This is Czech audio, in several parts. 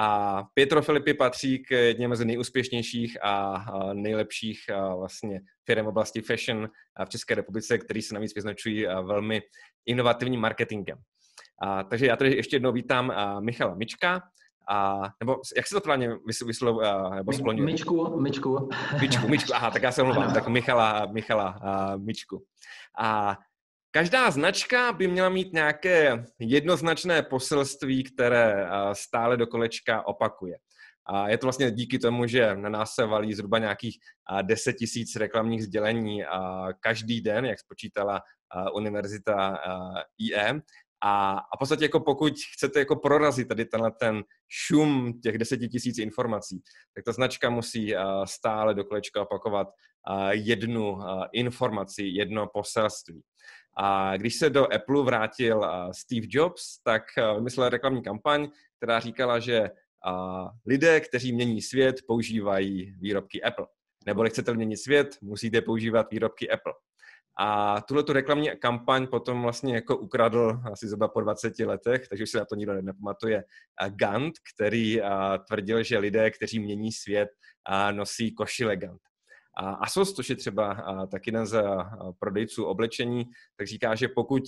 A Pietro Filippi patří k jedním z nejúspěšnějších a nejlepších vlastně firm v oblasti fashion v České republice, který se navíc vyznačují velmi inovativním marketingem. A, takže já tady ještě jednou vítám a, Michala Mička, a, nebo jak se to právě vyslovuje, nebo skloňuje? Mičku, Mičku. Mičku, Mičku, aha, tak já se omlouvám, tak Michala, Michala a, Mičku. A každá značka by měla mít nějaké jednoznačné poselství, které stále do kolečka opakuje. A je to vlastně díky tomu, že na nás se valí zhruba nějakých 10 tisíc reklamních sdělení každý den, jak spočítala univerzita IE. A, a v podstatě jako pokud chcete jako prorazit tady tenhle ten šum těch deseti tisíc informací, tak ta značka musí stále do kolečka opakovat jednu informaci, jedno poselství. A když se do Apple vrátil Steve Jobs, tak vymyslel reklamní kampaň, která říkala, že lidé, kteří mění svět, používají výrobky Apple. Nebo chcete měnit svět, musíte používat výrobky Apple. A tuhle tu reklamní kampaň potom vlastně jako ukradl asi zhruba po 20 letech, takže už se na to nikdo nepamatuje, Gant, který tvrdil, že lidé, kteří mění svět, nosí košile Gant. Asos, což je třeba tak jeden z prodejců oblečení, tak říká, že pokud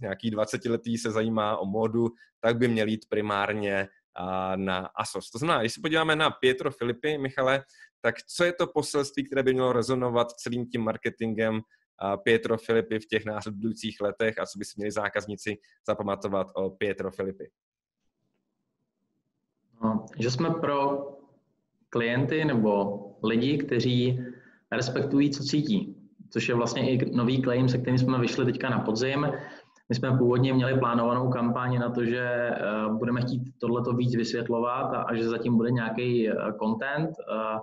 nějaký 20-letý se zajímá o módu, tak by měl jít primárně na Asos. To znamená, když se podíváme na Pietro Filipy, Michale, tak co je to poselství, které by mělo rezonovat celým tím marketingem Pietro Filipy v těch následujících letech a co by si měli zákazníci zapamatovat o Pietro Filipy? No, že jsme pro klienty nebo lidi, kteří respektují, co cítí, což je vlastně i nový claim, se kterým jsme vyšli teďka na podzim. My jsme původně měli plánovanou kampaň na to, že uh, budeme chtít tohleto víc vysvětlovat a, a že zatím bude nějaký uh, content. Uh,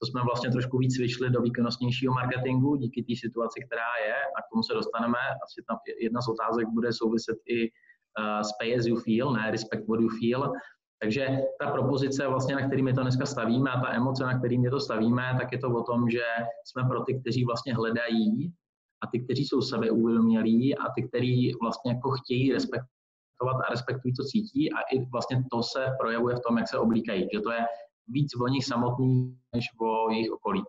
to jsme vlastně trošku víc vyšli do výkonnostnějšího marketingu díky té situaci, která je a k tomu se dostaneme. Asi tam jedna z otázek bude souviset i s pay as you feel, ne respect what you feel. Takže ta propozice, vlastně, na kterými to dneska stavíme a ta emoce, na kterými to stavíme, tak je to o tom, že jsme pro ty, kteří vlastně hledají a ty, kteří jsou sebeuvědomělí a ty, kteří vlastně jako chtějí respektovat a respektují, co cítí a i vlastně to se projevuje v tom, jak se oblíkají, že to je víc o nich samotných, než o jejich okolí.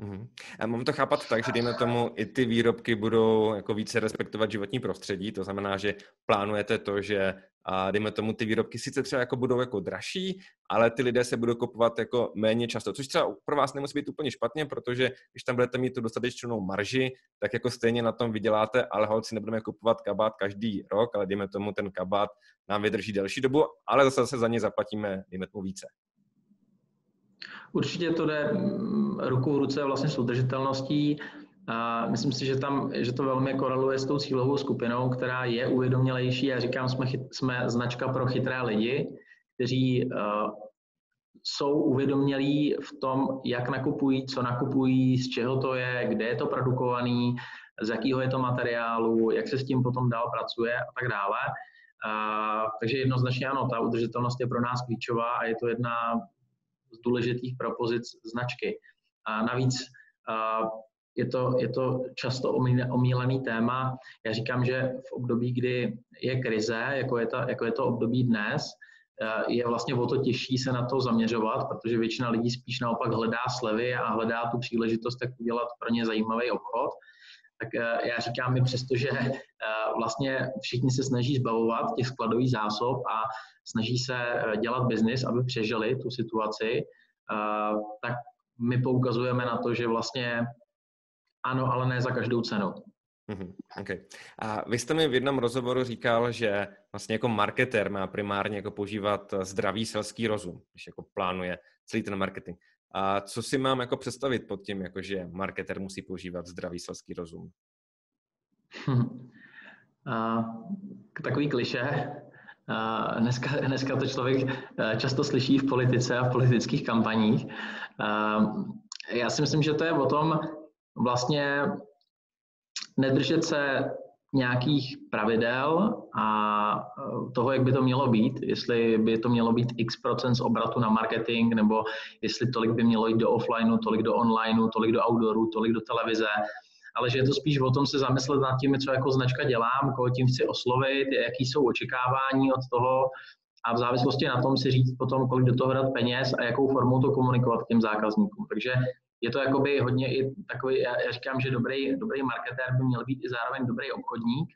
Mm-hmm. Mám to chápat tak, že dejme tomu i ty výrobky budou jako více respektovat životní prostředí, to znamená, že plánujete to, že a dejme tomu ty výrobky sice třeba jako budou jako dražší, ale ty lidé se budou kupovat jako méně často, což třeba pro vás nemusí být úplně špatně, protože když tam budete mít tu dostatečnou marži, tak jako stejně na tom vyděláte, ale holci nebudeme kupovat kabát každý rok, ale dejme tomu ten kabát nám vydrží delší dobu, ale zase se za ně zaplatíme, dejme tomu více. Určitě to jde mm, ruku v ruce vlastně s udržitelností. A myslím si, že, tam, že to velmi koreluje s tou cílovou skupinou, která je uvědomělejší. Já říkám, jsme, chyt, jsme značka pro chytré lidi, kteří uh, jsou uvědomělí v tom, jak nakupují, co nakupují, z čeho to je, kde je to produkovaný, z jakého je to materiálu, jak se s tím potom dál pracuje a tak dále. Uh, takže jednoznačně ano, ta udržitelnost je pro nás klíčová a je to jedna z důležitých propozic značky. A navíc je to, je to často omílený téma. Já říkám, že v období, kdy je krize, jako je, ta, jako je to období dnes, je vlastně o to těžší se na to zaměřovat, protože většina lidí spíš naopak hledá slevy a hledá tu příležitost, jak udělat pro ně zajímavý obchod. Tak já říkám mi přesto, že vlastně všichni se snaží zbavovat těch skladových zásob a snaží se eh, dělat biznis, aby přežili tu situaci, eh, tak my poukazujeme na to, že vlastně ano, ale ne za každou cenu. Mm-hmm, okay. A vy jste mi v jednom rozhovoru říkal, že vlastně jako marketer má primárně jako používat zdravý selský rozum, když jako plánuje celý ten marketing. A co si mám jako představit pod tím, jako že marketer musí používat zdravý selský rozum? Hmm. A, takový kliše, Dneska, dneska to člověk eh, často slyší v politice a v politických kampaních. Já si myslím, že to je o tom vlastně nedržet se nějakých pravidel a eh, toho, jak by to mělo být, jestli by to mělo být x procent z obratu na marketing, nebo jestli tolik by mělo jít do offlineu, tolik do onlineu, tolik do outdooru, tolik do televize ale že je to spíš o tom se zamyslet nad tím, co jako značka dělám, koho tím chci oslovit, jaký jsou očekávání od toho a v závislosti na tom si říct potom, kolik do toho dát peněz a jakou formou to komunikovat těm zákazníkům. Takže je to jakoby hodně i takový, já, já říkám, že dobrý, dobrý marketér by měl být i zároveň dobrý obchodník,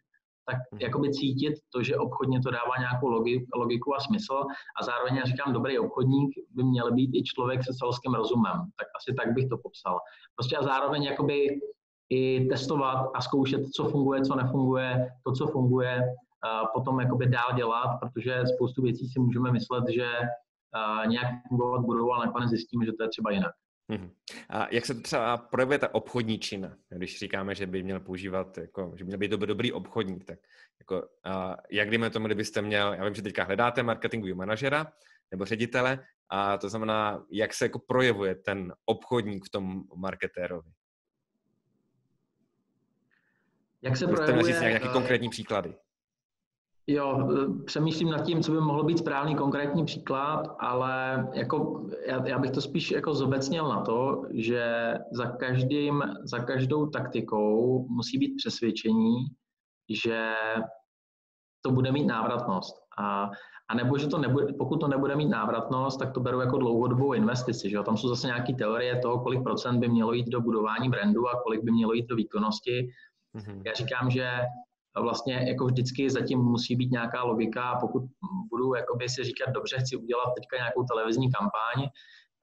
tak mhm. jakoby cítit to, že obchodně to dává nějakou logiku a smysl a zároveň já říkám, dobrý obchodník by měl být i člověk se selským rozumem, tak asi tak bych to popsal. Prostě a zároveň jakoby i testovat a zkoušet, co funguje, co nefunguje, to, co funguje, potom jakoby dál dělat, protože spoustu věcí si můžeme myslet, že nějak fungovat budou, ale nakonec zjistíme, že to je třeba jinak. Hmm. A jak se to třeba projevuje ta obchodní čina? Když říkáme, že by měl používat, jako, že by měl být dobrý, dobrý obchodník, tak jako, a jak dejme tomu, kdybyste měl, já vím, že teďka hledáte marketingový manažera nebo ředitele, a to znamená, jak se jako projevuje ten obchodník v tom marketérovi? Jak se projevuje... říct nějaké konkrétní příklady? Jo, přemýšlím nad tím, co by mohlo být správný konkrétní příklad, ale jako, já, já bych to spíš jako zobecnil na to, že za, každým, za každou taktikou musí být přesvědčení, že to bude mít návratnost. A, a nebo, že to nebude, pokud to nebude mít návratnost, tak to beru jako dlouhodobou investici. Že Tam jsou zase nějaké teorie toho, kolik procent by mělo jít do budování brandu a kolik by mělo jít do výkonnosti. Mm-hmm. Já říkám, že vlastně jako vždycky zatím musí být nějaká logika. Pokud budu jakoby si říkat, dobře, chci udělat teďka nějakou televizní kampaň,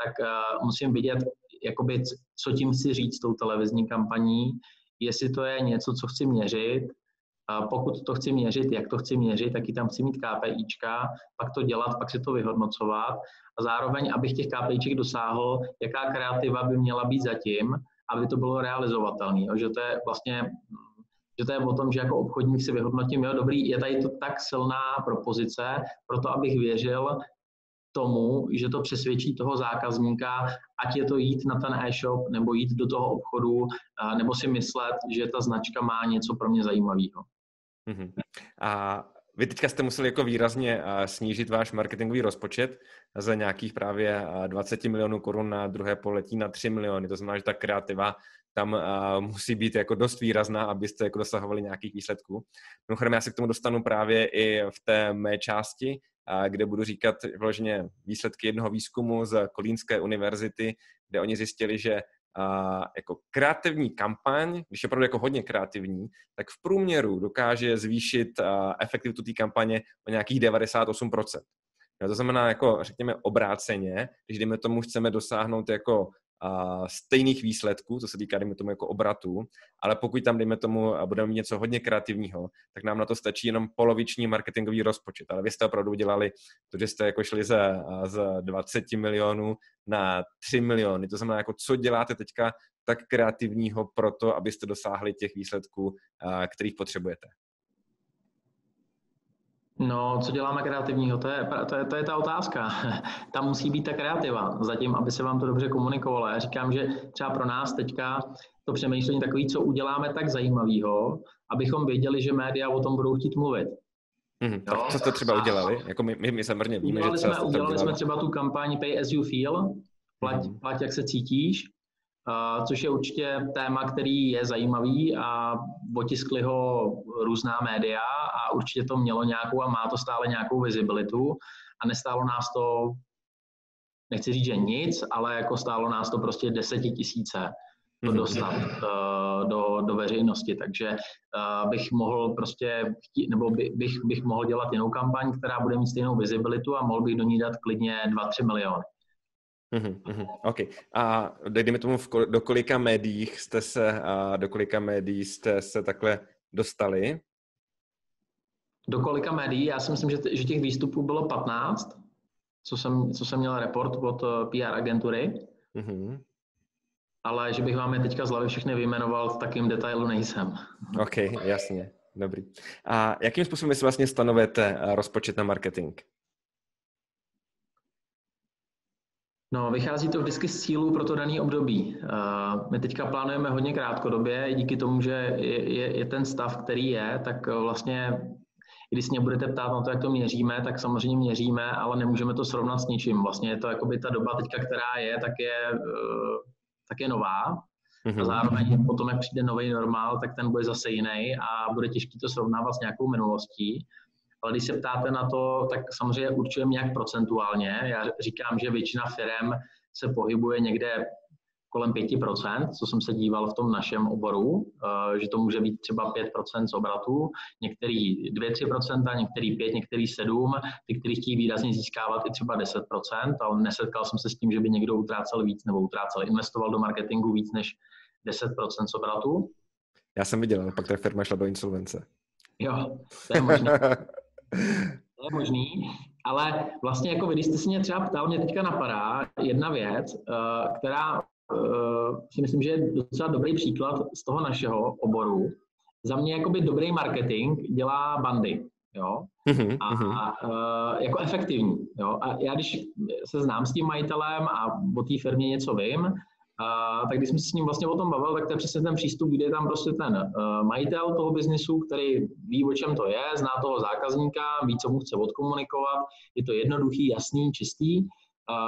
tak uh, musím vidět, jakoby, co tím chci říct s tou televizní kampaní, jestli to je něco, co chci měřit, a pokud to chci měřit, jak to chci měřit, taky tam chci mít KPIčka, pak to dělat, pak si to vyhodnocovat. A zároveň, abych těch KPIček dosáhl, jaká kreativa by měla být zatím, aby to bylo realizovatelné. Že to je vlastně že to je o tom, že jako obchodník si vyhodnotím, jo, dobrý, je tady to tak silná propozice, proto abych věřil tomu, že to přesvědčí toho zákazníka, ať je to jít na ten e-shop, nebo jít do toho obchodu, nebo si myslet, že ta značka má něco pro mě zajímavého. Mm-hmm. A vy teďka jste museli jako výrazně snížit váš marketingový rozpočet za nějakých právě 20 milionů korun na druhé poletí na 3 miliony. To znamená, že ta kreativa tam uh, musí být jako dost výrazná, abyste jako dosahovali nějakých výsledků. Mimochodem, já se k tomu dostanu právě i v té mé části, kde budu říkat vloženě výsledky jednoho výzkumu z Kolínské univerzity, kde oni zjistili, že jako kreativní kampaň, když je opravdu jako hodně kreativní, tak v průměru dokáže zvýšit efektivitu té kampaně o nějakých 98%. Jo, to znamená, jako řekněme obráceně, když jdeme tomu chceme dosáhnout jako stejných výsledků, co se týká, dejme tomu, jako obratu, ale pokud tam, dejme tomu, budeme mít něco hodně kreativního, tak nám na to stačí jenom poloviční marketingový rozpočet. Ale vy jste opravdu udělali to, že jste jako šli ze, z 20 milionů na 3 miliony. To znamená, jako co děláte teďka tak kreativního pro to, abyste dosáhli těch výsledků, kterých potřebujete? No, co děláme kreativního, to je, to je, to je ta otázka. Tam musí být ta kreativa, zatím, aby se vám to dobře komunikovalo. Já říkám, že třeba pro nás teďka to přemýšlení takový, co uděláme tak zajímavého, abychom věděli, že média o tom budou chtít mluvit. Mm, tak co jste třeba udělali? Jako my, my, my samozřejmě víme, udělali že jsme, udělali jsme třeba tu kampaň Pay as you feel, plať, mm. plať jak se cítíš, což je určitě téma, který je zajímavý a otiskli ho různá média a určitě to mělo nějakou a má to stále nějakou vizibilitu a nestálo nás to, nechci říct, že nic, ale jako stálo nás to prostě desetitisíce to mhm. dostat uh, do, do veřejnosti, takže uh, bych mohl prostě, nebo by, bych, bych mohl dělat jinou kampaň, která bude mít stejnou vizibilitu a mohl bych do ní dát klidně 2-3 miliony. Mm-hmm, OK. A dejme tomu, v, do kolika médiích jste se, a do kolika médií jste se takhle dostali? Do kolika médií? Já si myslím, že, že těch výstupů bylo 15, co jsem, co jsem měl report od eh, PR agentury. Mm-hmm. Ale že bych vám je teďka z hlavy všechny vyjmenoval, v takým detailu nejsem. OK, jasně. Dobrý. A jakým způsobem si vlastně stanovujete eh, rozpočet na marketing? No, vychází to vždycky z cílů pro to daný období. My teďka plánujeme hodně krátkodobě, díky tomu, že je, je, je ten stav, který je, tak vlastně když se mě budete ptát na to, jak to měříme, tak samozřejmě měříme, ale nemůžeme to srovnat s ničím. Vlastně je to jakoby ta doba teďka, která je, tak je, eh, tak je nová. Mm-hmm. A mhm. zároveň potom, jak přijde nový normál, tak ten bude zase jiný a bude těžké to srovnávat s nějakou minulostí. Ale když se ptáte na to, tak samozřejmě určujeme nějak procentuálně. Já říkám, že většina firm se pohybuje někde kolem 5%, co jsem se díval v tom našem oboru, eh, že to může být třeba 5% z obratu, některý 2-3%, některý 5, některý 7, ty, kteří chtějí výrazně získávat i třeba 10%, ale nesetkal jsem se s tím, že by někdo utrácel víc nebo utrácel, investoval do marketingu víc než 10% z obratu. Já jsem viděl, ale pak ta firma šla do insolvence. Jo, to je možné. to je možný, ale vlastně jako vy, když jste se mě třeba ptal, mě teďka napadá jedna věc, eh, která uh, si myslím, že je docela dobrý příklad z toho našeho oboru. Za mě jakoby dobrý marketing dělá bandy, jo, mm-hmm. a uh, jako efektivní, jo. A já když se znám s tím majitelem a o té firmě něco vím, a, tak když jsme se s ním vlastně o tom bavil, tak to je přesně ten přístup, kde je tam prostě ten uh, majitel toho biznisu, který ví, o čem to je, zná toho zákazníka, ví, co mu chce odkomunikovat, je to jednoduchý, jasný, čistý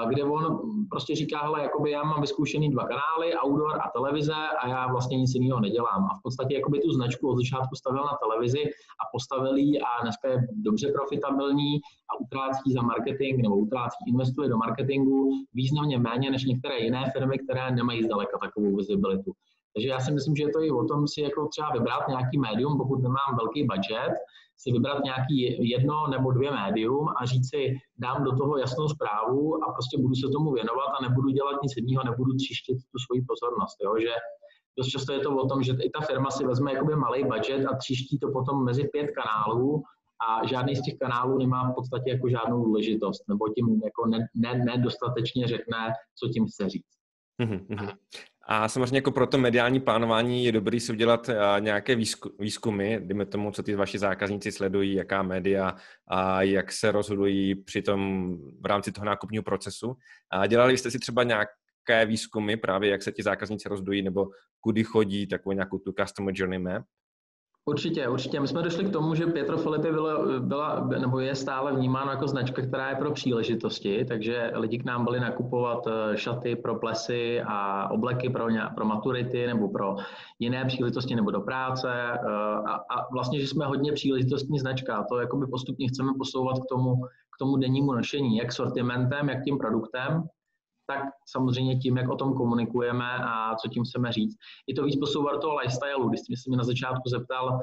kde on prostě říká, hele, jakoby já mám vyzkoušený dva kanály, outdoor a televize a já vlastně nic jiného nedělám. A v podstatě jakoby tu značku od začátku stavil na televizi a postavil ji a dneska je dobře profitabilní a utrácí za marketing nebo utrácí, investuje do marketingu významně méně než některé jiné firmy, které nemají zdaleka takovou vizibilitu. Takže já si myslím, že je to i o tom si jako třeba vybrat nějaký médium, pokud nemám velký budget, si vybrat nějaký jedno nebo dvě médium a říct si, dám do toho jasnou zprávu a prostě budu se tomu věnovat a nebudu dělat nic jiného, nebudu třištit tu svoji pozornost. Jo? Že dost často je to o tom, že i ta firma si vezme jakoby malý budget a třiští to potom mezi pět kanálů a žádný z těch kanálů nemá v podstatě jako žádnou důležitost, nebo tím jako nedostatečně ne, ne řekne, co tím chce říct. Mm-hmm. A samozřejmě jako pro to mediální plánování je dobrý si udělat nějaké výzkumy, dejme tomu, co ty vaši zákazníci sledují, jaká média a jak se rozhodují při tom v rámci toho nákupního procesu. A dělali jste si třeba nějaké výzkumy právě, jak se ti zákazníci rozhodují nebo kudy chodí, takovou nějakou tu customer journey map? Určitě, určitě. My jsme došli k tomu, že Pietro Filippi byla, byla, nebo je stále vnímáno jako značka, která je pro příležitosti, takže lidi k nám byli nakupovat eh, šaty pro plesy a obleky pro, ně, pro maturity nebo pro jiné příležitosti nebo do práce. Eh, a, a vlastně, že jsme hodně příležitostní značka. To jakoby postupně chceme posouvat k tomu, k tomu dennímu nošení, jak sortimentem, jak tím produktem, tak samozřejmě tím, jak o tom komunikujeme a co tím chceme říct. I to víc posouvat toho lifestyle. Když jsi mě na začátku zeptal,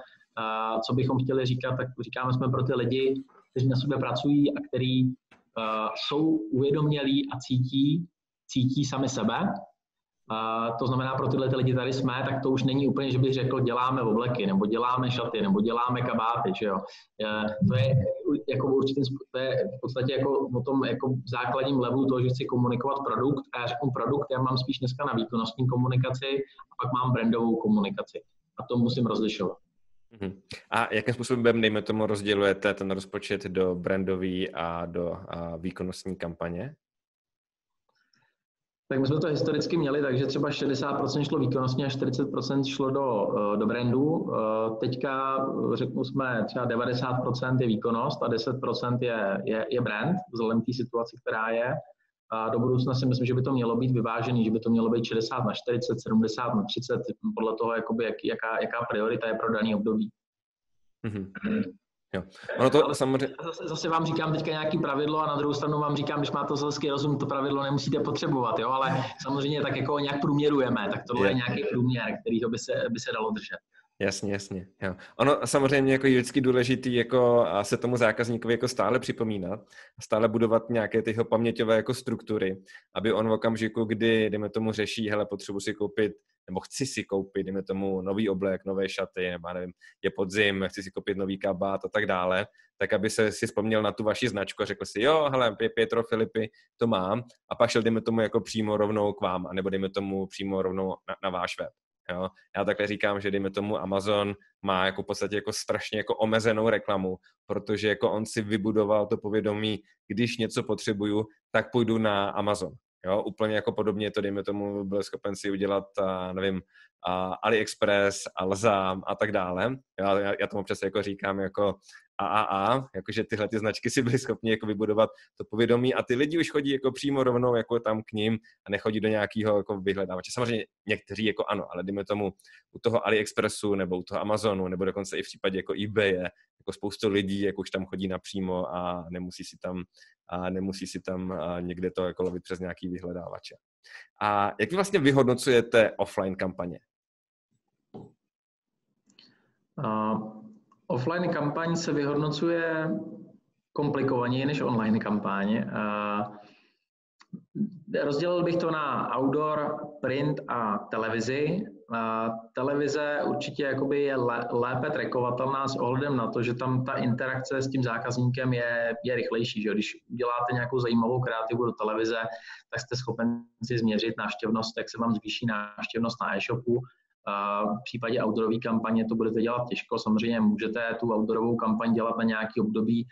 co bychom chtěli říkat, tak říkáme jsme pro ty lidi, kteří na sobě pracují a kteří jsou uvědomělí a cítí, cítí sami sebe a to znamená, pro tyhle ty lidi tady jsme, tak to už není úplně, že bych řekl, děláme obleky, nebo děláme šaty, nebo děláme kabáty, že jo. To je jako určitým, to je v podstatě jako o tom jako základním levelu toho, že chci komunikovat produkt a já řeknu produkt, já mám spíš dneska na výkonnostní komunikaci a pak mám brandovou komunikaci. A to musím rozlišovat. Mhm. A jakým způsobem, dejme tomu, rozdělujete ten rozpočet do brandový a do výkonnostní kampaně? Tak my jsme to historicky měli, takže třeba 60% šlo výkonnostně a 40% šlo do, eh, do brandu. Eh, teďka eh, řeknu jsme třeba 90% je výkonnost a 10% je, je, je brand, vzhledem k té situaci, která je. A do budoucna si myslím, že by to mělo být vyvážený, že by to mělo být 60 na 40, 70 na 30, podle toho, jakoby, jak, jaká, jaká priorita je pro daný období. Mm-hmm. Jo. Ono to Ale samozřejmě... Zase, zase vám říkám teďka nějaký pravidlo a na druhou stranu vám říkám, když máte selský rozum, to pravidlo nemusíte potřebovat, jo? ale samozřejmě tak jako nějak průměrujeme, tak tohle je, je nějaký průměr, který by se, by se dalo držet. Jasně, jasně. Jo. Ono samozřejmě jako je vždycky důležitý jako se tomu zákazníkovi jako stále připomínat, stále budovat nějaké ty paměťové jako struktury, aby on v okamžiku, kdy, jdeme tomu, řeší, hele, potřebuji si koupit nebo chci si koupit, dejme tomu, nový oblek, nové šaty, nebo nevím, je podzim, chci si koupit nový kabát a tak dále, tak aby se si vzpomněl na tu vaši značku a řekl si, jo, hele, Pietro Filipy, to mám, a pak šel, dejme tomu, jako přímo rovnou k vám, anebo dejme tomu přímo rovnou na, na váš web. Jo? Já takhle říkám, že dejme tomu Amazon má jako v podstatě jako strašně jako omezenou reklamu, protože jako on si vybudoval to povědomí, když něco potřebuju, tak půjdu na Amazon. Jo, úplně jako podobně to, dejme tomu, byl schopen si udělat, nevím, a AliExpress, Alza a tak dále. Já, já, tomu přesně jako říkám jako AAA, jakože tyhle ty značky si byly schopni jako vybudovat to povědomí a ty lidi už chodí jako přímo rovnou jako tam k ním a nechodí do nějakého jako vyhledávače. Samozřejmě někteří jako ano, ale dejme tomu u toho AliExpressu nebo u toho Amazonu nebo dokonce i v případě jako eBay je jako spoustu lidí, jako už tam chodí napřímo a nemusí si tam, a nemusí si tam někde to jako lovit přes nějaký vyhledávače. A jak vy vlastně vyhodnocujete offline kampaně? Offline kampaň se vyhodnocuje komplikovaněji než online kampaň. Rozdělil bych to na outdoor, print a televizi. Televize určitě jakoby je lépe trackovatelná s ohledem na to, že tam ta interakce s tím zákazníkem je, je rychlejší. Že? Když uděláte nějakou zajímavou kreativu do televize, tak jste schopen si změřit návštěvnost, jak se vám zvýší návštěvnost na e-shopu. V případě outdoorové kampaně to budete dělat těžko. Samozřejmě můžete tu outdoorovou kampaň dělat na nějaký období,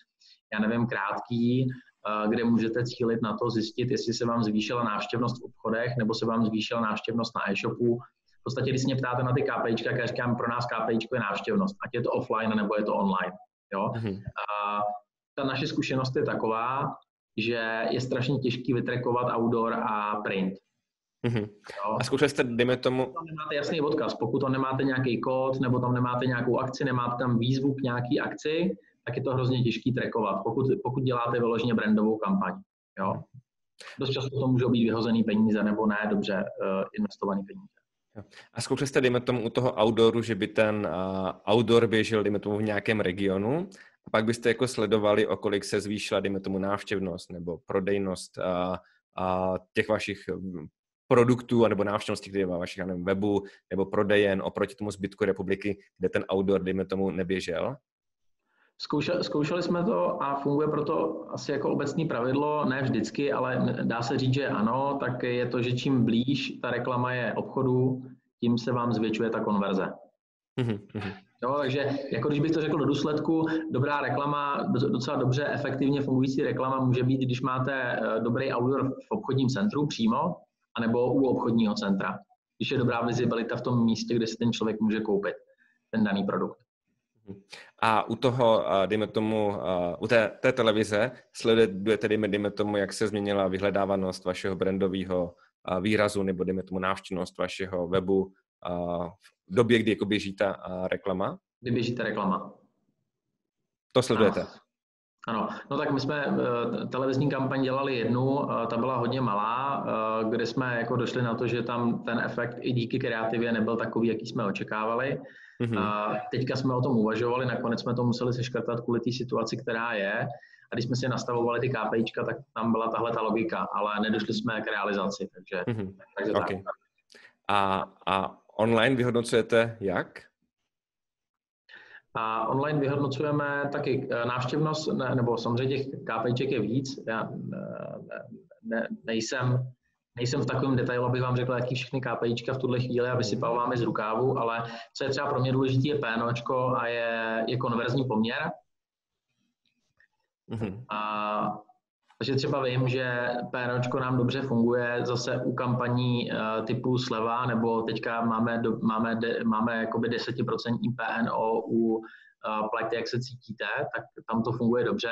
já nevím, krátký, kde můžete cílit na to, zjistit, jestli se vám zvýšila návštěvnost v obchodech nebo se vám zvýšila návštěvnost na e-shopu v podstatě, když se mě ptáte na ty KPIčka, jak já říkám, pro nás KPIčko je návštěvnost, ať je to offline nebo je to online. Jo? Mm-hmm. A ta naše zkušenost je taková, že je strašně těžký vytrekovat outdoor a print. Mm-hmm. A zkoušeli jste, dejme tomu... Tam nemáte jasný odkaz. Pokud tam nemáte nějaký kód, nebo tam nemáte nějakou akci, nemáte tam výzvu k nějaký akci, tak je to hrozně těžký trekovat, pokud, pokud děláte vyloženě brandovou kampaň. Jo? Dost často to můžou být vyhozený peníze nebo ne dobře uh, investovaný peníze. A zkoušeli jste, dejme tomu, u toho outdooru, že by ten uh, outdoor běžel, dejme tomu, v nějakém regionu, a pak byste jako sledovali, o kolik se zvýšila, dejme tomu, návštěvnost nebo prodejnost uh, uh, těch vašich produktů nebo návštěvnosti, které je vašich nevím, webu nebo prodejen oproti tomu zbytku republiky, kde ten outdoor, dejme tomu, neběžel? Zkoušeli, zkoušeli jsme to a funguje proto asi jako obecný pravidlo, ne vždycky, ale dá se říct, že ano, tak je to, že čím blíž ta reklama je obchodu, tím se vám zvětšuje ta konverze. Mm-hmm. Jo, takže jako když bych to řekl do důsledku, dobrá reklama, docela dobře efektivně fungující reklama může být, když máte eh, dobrý outdoor v obchodním centru přímo, anebo u obchodního centra, když je dobrá vizibilita v tom místě, kde si ten člověk může koupit ten daný produkt. A u toho, dejme tomu, u té, té televize sledujete, dejme, dejme tomu, jak se změnila vyhledávanost vašeho brandového výrazu nebo dejme tomu návštěvnost vašeho webu v době, kdy jako běží ta reklama? Kdy běží ta reklama. To sledujete? Ano. Ano, no tak my jsme uh, televizní kampaň dělali jednu, uh, ta byla hodně malá, uh, kde jsme jako došli na to, že tam ten efekt i díky kreativě nebyl takový, jaký jsme očekávali. Mm-hmm. Teďka jsme o tom uvažovali, nakonec jsme to museli seškrtat kvůli té situaci, která je. A když jsme si nastavovali ty KPIčka, tak tam byla tahle ta logika, ale nedošli jsme k realizaci, takže, mm-hmm. takže okay. tak. A, a online vyhodnocujete jak? A online vyhodnocujeme taky eh, návštěvnost, ne, nebo samozřejmě těch KPIček je víc. Já ne, ne, nejsem, nejsem v takovém detailu, abych vám řekl, jaký všechny KPIčka v tuhle chvíli a vysypáváme z rukávu, ale co je třeba pro mě důležité, je PNOčko a je, je konverzní poměr. Mm-hmm. A takže třeba vím, že PNOčko nám dobře funguje zase u kampaní uh, typu sleva, nebo teďka máme, máme, máme jakoby 10% PNO u uh, plajte, jak se cítíte, tak tam to funguje dobře.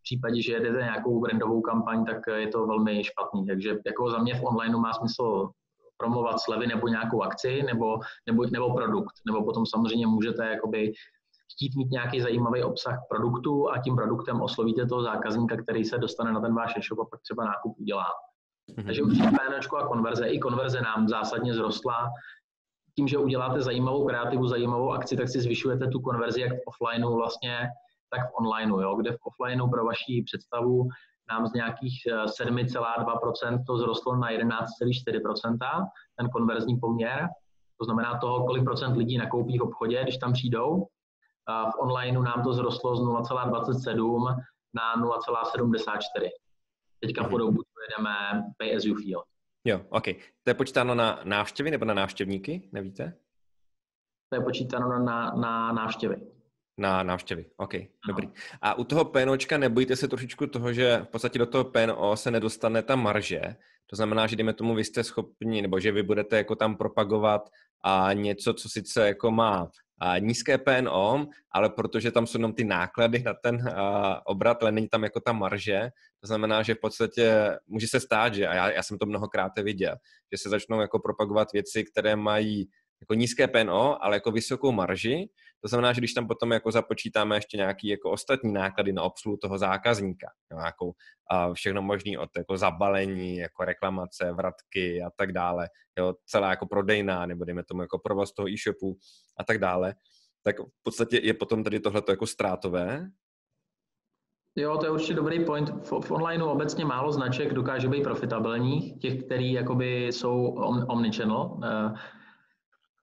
V případě, že jedete nějakou brandovou kampaň, tak je to velmi špatný. Takže jako za mě v onlineu má smysl promovat slevy nebo nějakou akci nebo, nebo, nebo produkt. Nebo potom samozřejmě můžete jakoby chtít mít nějaký zajímavý obsah produktu a tím produktem oslovíte toho zákazníka, který se dostane na ten váš e-shop a pak třeba nákup udělá. Mm-hmm. Takže určitě PNčko a konverze, i konverze nám zásadně zrostla. Tím, že uděláte zajímavou kreativu, zajímavou akci, tak si zvyšujete tu konverzi jak v offlineu vlastně, tak v onlineu, jo? kde v offlineu pro vaši představu nám z nějakých 7,2% eh, to zrostlo na 11,4%, ten konverzní poměr. To znamená toho, kolik procent lidí nakoupí v obchodě, když tam přijdou, v onlineu nám to zrostlo z 0,27 na 0,74. Teďka po dobu jedeme pay as you feel. Jo, OK. To je počítáno na návštěvy nebo na návštěvníky, nevíte? To je počítáno na, na, na návštěvy. Na návštěvy, OK, no. dobrý. A u toho PNOčka nebojíte se trošičku toho, že v podstatě do toho PNO se nedostane ta marže, to znamená, že dejme tomu, vy jste schopni, nebo že vy budete jako tam propagovat a něco, co sice jako má nízké PNO, ale protože tam jsou jenom ty náklady na ten obrat, ale není tam jako ta marže, to znamená, že v podstatě může se stát, že, a já, já jsem to mnohokrát viděl, že se začnou jako propagovat věci, které mají jako nízké PNO, ale jako vysokou marži. To znamená, že když tam potom jako započítáme ještě nějaký jako ostatní náklady na obsluhu toho zákazníka, nějakou a všechno možný od jako zabalení, jako reklamace, vratky a tak dále, jo, celá jako prodejná, nebo dejme tomu jako provoz toho e-shopu a tak dále, tak v podstatě je potom tady tohleto jako ztrátové, Jo, to je určitě dobrý point. V, v onlineu obecně málo značek dokáže být profitabilních, těch, který jakoby jsou omnichannel. Uh,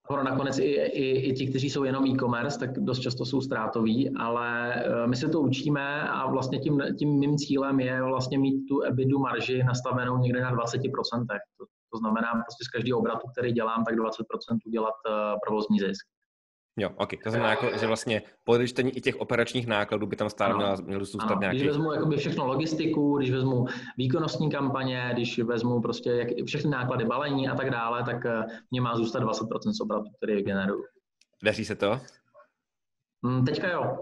Ono nakonec i, i, i ti, kteří jsou jenom e-commerce, tak dost často jsou ztrátoví, ale eh, my se to učíme a vlastně tím, tím mým cílem je vlastně mít tu ebidu marži nastavenou někde na 20%. To, to znamená prostě z každého obratu, který dělám, tak 20% udělat uh, provozní zisk. Jo, ok. To znamená, jako, že vlastně po i těch operačních nákladů by tam stále mělo, mělo zůstat ano, nějaký... Když vezmu jakoby všechno logistiku, když vezmu výkonnostní kampaně, když vezmu prostě jak, všechny náklady balení a tak dále, tak eh, mě má zůstat 20% z obratu, který generuju. Daří se to? Mm, teďka jo.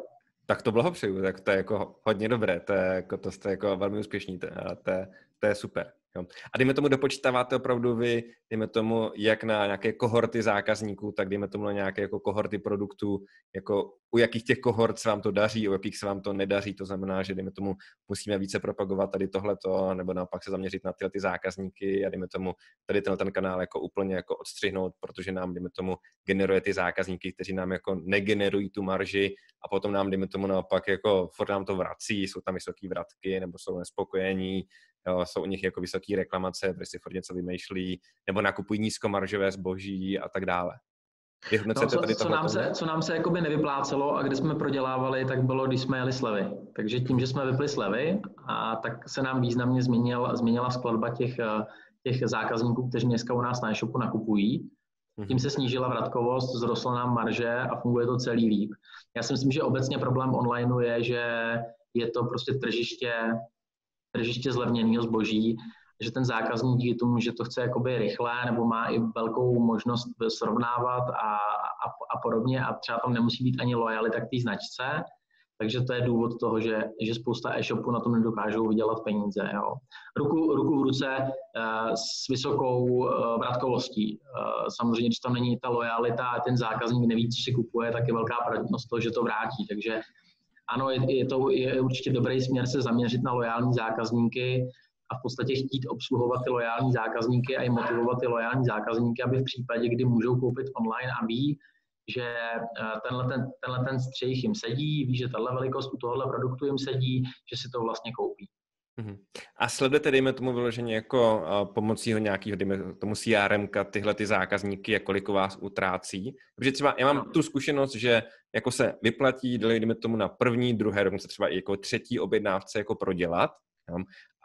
Tak to blahopřeju, tak to je jako hodně dobré, to je, jako, to jste jako velmi úspěšný, to, to, to je super. Jo. A dejme tomu, dopočítáváte opravdu vy, dejme tomu, jak na nějaké kohorty zákazníků, tak dejme tomu na nějaké jako kohorty produktů, jako u jakých těch kohort se vám to daří, u jakých se vám to nedaří, to znamená, že dejme tomu, musíme více propagovat tady tohleto, nebo naopak se zaměřit na tyhle ty zákazníky a dejme tomu tady ten, ten kanál jako úplně jako odstřihnout, protože nám, dejme tomu, generuje ty zákazníky, kteří nám jako negenerují tu marži a potom nám, dejme tomu, naopak jako furt nám to vrací, jsou tam vysoké vratky nebo jsou nespokojení, jo, jsou u nich jako vysoké reklamace, protože si furt něco vymýšlí, nebo nakupují nízkomaržové zboží a tak dále. No, co, tady co, nám se, co nám se jakoby nevyplácelo a kde jsme prodělávali, tak bylo, když jsme jeli slevy. Takže tím, že jsme vypli slevy, a tak se nám významně změnil, změnila skladba těch, těch zákazníků, kteří dneska u nás na e-shopu nakupují. Mhm. Tím se snížila vratkovost, zrostla nám marže a funguje to celý líp. Já si myslím, že obecně problém onlineu je, že je to prostě tržiště tržiště zlevněného zboží, že ten zákazník díky tomu, že to chce jakoby rychle nebo má i velkou možnost srovnávat a, a, a podobně a třeba tam nemusí být ani lojalita k té značce, takže to je důvod toho, že, že spousta e-shopů na tom nedokážou vydělat peníze. Jo. Ruku, ruku v ruce uh, s vysokou uh, vratkovostí. Uh, samozřejmě, když tam není ta lojalita a ten zákazník neví, co si kupuje, tak je velká pravděpodobnost toho, že to vrátí. Takže ano, je, je to je určitě dobrý směr se zaměřit na lojální zákazníky a v podstatě chtít obsluhovat ty lojální zákazníky a i motivovat ty lojální zákazníky, aby v případě, kdy můžou koupit online a ví, že eh, tenhle ten, tenhle ten střih jim sedí, ví, že tahle velikost u tohohle produktu jim sedí, že si to vlastně koupí. Mhm. A sledujete, dejme tomu vyloženě jako pomocí nějakého, dejme tomu CRM, tyhle ty zákazníky, jak kolik vás utrácí. Protože třeba já mám tu zkušenost, že jako se vyplatí, dejme tomu na první, druhé, dokonce třeba i jako třetí objednávce jako prodělat,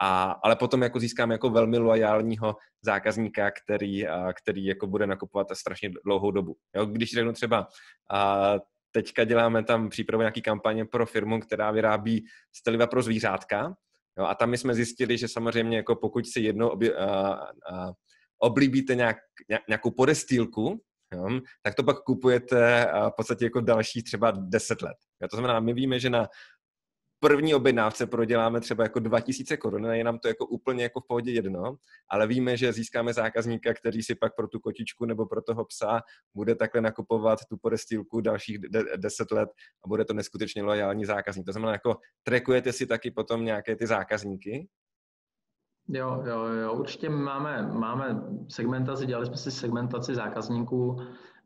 a, ale potom jako získáme jako velmi loajálního zákazníka, který, a, který jako bude nakupovat strašně dlouhou dobu. Jo, když řeknu třeba, a, teďka děláme tam přípravu nějaký kampaně pro firmu, která vyrábí steliva pro zvířátka, Jo, a tam my jsme zjistili, že samozřejmě jako pokud si jednou obě, a, a, oblíbíte nějak, nějakou podestýlku, jo, tak to pak kupujete v podstatě jako další třeba 10 let. Jo, to znamená, my víme, že na první objednávce proděláme třeba jako 2000 korun, je nám to jako úplně jako v pohodě jedno, ale víme, že získáme zákazníka, který si pak pro tu kotičku nebo pro toho psa bude takhle nakupovat tu podestýlku dalších 10 let a bude to neskutečně lojální zákazník. To znamená, jako trekujete si taky potom nějaké ty zákazníky? Jo, jo, jo, určitě máme, máme segmentaci, dělali jsme si segmentaci zákazníků,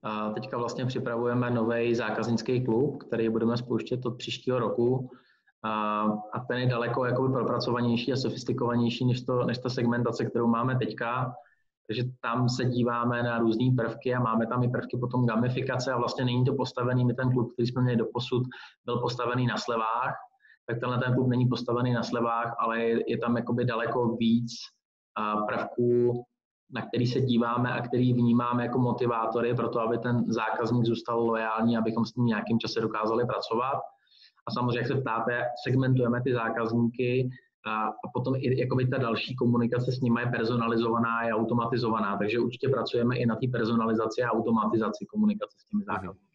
a teďka vlastně připravujeme nový zákaznický klub, který budeme spouštět od příštího roku a, a ten je daleko jakoby propracovanější a sofistikovanější než, to, než ta segmentace, kterou máme teďka. Takže tam se díváme na různé prvky a máme tam i prvky potom gamifikace a vlastně není to postavený, my ten klub, který jsme měli do posud, byl postavený na slevách, tak tenhle ten klub není postavený na slevách, ale je, je tam jakoby daleko víc prvků, na který se díváme a který vnímáme jako motivátory pro to, aby ten zákazník zůstal lojální, abychom s ním nějakým čase dokázali pracovat. A samozřejmě, jak se ptáte, segmentujeme ty zákazníky a, a potom i jakoby ta další komunikace s nimi je personalizovaná, je automatizovaná, takže určitě pracujeme i na té personalizaci a automatizaci komunikace s těmi zákazníky.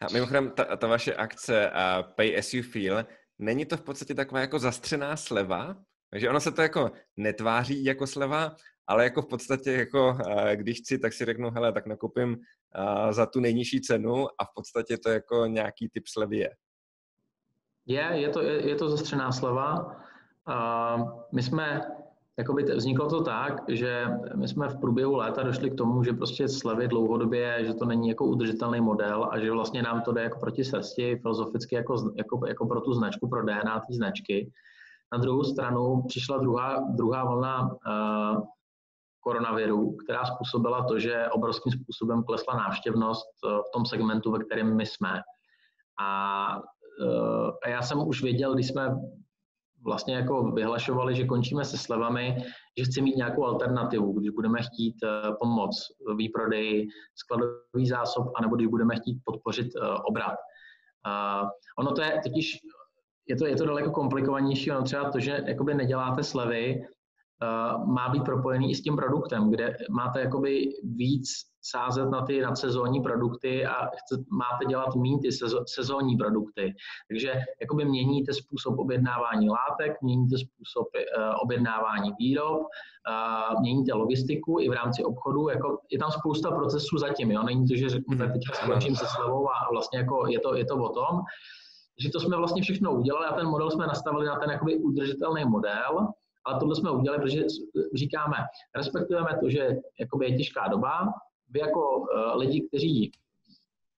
A mimochodem, ta, ta vaše akce uh, Pay as you feel, není to v podstatě taková jako zastřená sleva? Takže ono se to jako netváří jako sleva, ale jako v podstatě jako, když chci, tak si řeknu, hele, tak nakoupím za tu nejnižší cenu a v podstatě to jako nějaký typ slevy je. Je, je to, je, je to zastřená sleva. My jsme, jakoby vzniklo to tak, že my jsme v průběhu léta došli k tomu, že prostě slevy dlouhodobě, že to není jako udržitelný model a že vlastně nám to jde jako proti srsti, filozoficky jako, jako, jako pro tu značku, pro DNA té značky. Na druhou stranu přišla druhá, druhá vlna uh, koronaviru, která způsobila to, že obrovským způsobem klesla návštěvnost uh, v tom segmentu, ve kterém my jsme. A, a já jsem už věděl, když jsme vlastně jako vyhlašovali, že končíme se slevami, že chci mít nějakou alternativu, když budeme chtít uh, pomoc výprodej skladový zásob, anebo když budeme chtít podpořit uh, obrat. Ono to je totiž je to, je to daleko komplikovanější, ono třeba to, že jakoby neděláte slevy, má být propojený i s tím produktem, kde máte jakoby víc sázet na ty nadsezónní produkty a chce, máte dělat méně ty sezo, sezónní produkty. Takže jakoby měníte způsob objednávání látek, měníte způsob uh, objednávání výrob, uh, měníte logistiku i v rámci obchodu. Jako, je tam spousta procesů zatím, jo? není to, že řeknete, mhm. teď skončím se slevou a vlastně jako je, to, je to o tom že to jsme vlastně všechno udělali a ten model jsme nastavili na ten jakoby udržitelný model, ale tohle jsme udělali, protože říkáme, respektujeme to, že jakoby je těžká doba, vy jako uh, lidi, kteří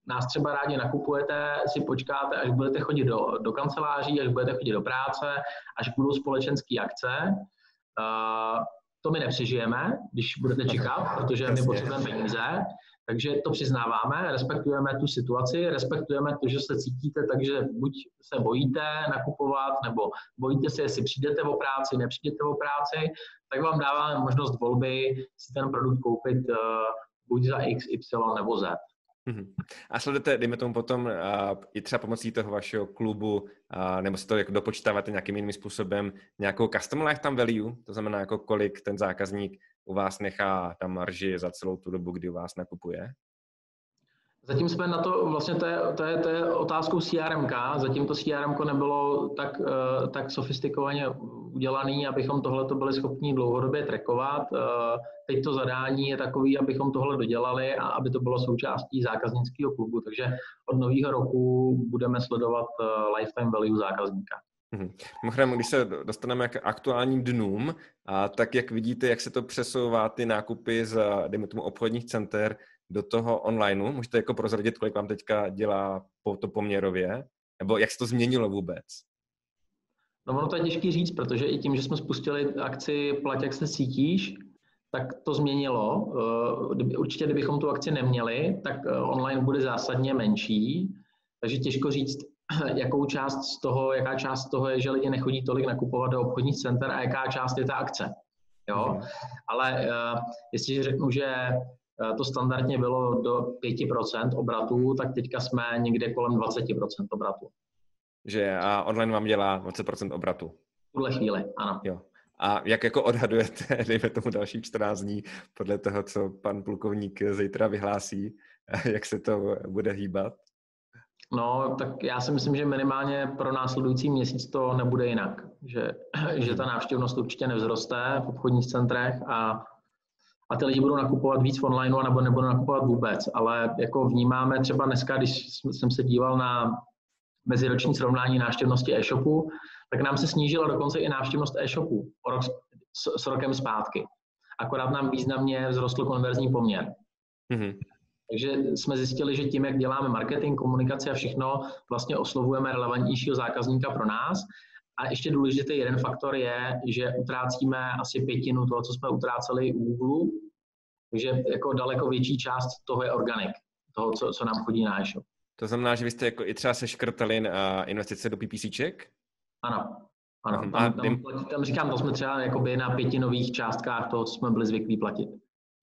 nás třeba rádi nakupujete, si počkáte, až budete chodit do, do kanceláří, až budete chodit do práce, až budou společenské akce. Uh, to my nepřežijeme, když budete čekat, protože my potřebujeme peníze. Takže to přiznáváme, respektujeme tu situaci, respektujeme to, že se cítíte, takže buď se bojíte nakupovat, nebo bojíte se, jestli přijdete o práci, nepřijdete o práci, tak vám dáváme možnost volby si ten produkt koupit uh, buď za X, Y nebo Z. Mhm. A sledujete, dejme tomu potom, uh, i třeba pomocí toho vašeho klubu, uh, nebo si to jako dopočítáváte nějakým jiným způsobem, nějakou custom lifetime value, to znamená jako kolik ten zákazník u vás nechá tam marži za celou tu dobu, kdy u vás nakupuje? Zatím jsme na to, vlastně to je, to je, to je otázkou CRM. Zatím to CRM nebylo tak, uh, tak sofistikovaně udělané, abychom tohle byli schopni dlouhodobě trackovat. Uh, teď to zadání je takový, abychom tohle dodělali a aby to bylo součástí zákaznického klubu. Takže od nového roku budeme sledovat uh, lifetime value zákazníka. Mhm. Mimochodem, když se dostaneme k aktuálním dnům, a tak jak vidíte, jak se to přesouvá ty nákupy z, dejme tomu, obchodních center do toho onlineu, můžete jako prozradit, kolik vám teďka dělá po to poměrově, nebo jak se to změnilo vůbec? No ono to je těžký říct, protože i tím, že jsme spustili akci Plať, jak se cítíš, tak to změnilo. Eh, určitě, kdybychom tu akci neměli, tak eh, online bude zásadně menší, takže těžko říct, jakou část z toho, jaká část z toho je, že lidi nechodí tolik nakupovat do obchodních center a jaká část je ta akce. Jo? Mhm. Ale uh, jestliže řeknu, že uh, to standardně bylo do 5% obratů, tak teďka jsme někde kolem 20% obratů. Že a online vám dělá 20% obratu? V tuhle chvíli, ano. Jo. A jak jako odhadujete, dejme tomu další 14 dní, podle toho, co pan plukovník zítra vyhlásí, jak se to bude hýbat? No, tak já si myslím, že minimálně pro následující měsíc to nebude jinak. Že, že ta návštěvnost určitě nevzroste v obchodních centrech a, a ty lidi budou nakupovat víc v onlineu nebo nebudou nakupovat vůbec. Ale jako vnímáme třeba dneska, když jsem se díval na meziroční srovnání návštěvnosti e-shopu, tak nám se snížila dokonce i návštěvnost e-shopu o rok, s, s rokem zpátky. Akorát nám významně vzrostl konverzní poměr. Mm-hmm. Takže jsme zjistili, že tím, jak děláme marketing, komunikaci a všechno, vlastně oslovujeme relevantnějšího zákazníka pro nás. A ještě důležitý jeden faktor je, že utrácíme asi pětinu toho, co jsme utráceli u Google, takže jako daleko větší část toho je organik, toho, co, co nám chodí na e-shop. To znamená, že vy jste jako i třeba seškrtali na investice do PPCček? Ano. Ano, tam, tam, tam, říkám, to jsme třeba jakoby na pětinových částkách toho, co jsme byli zvyklí platit.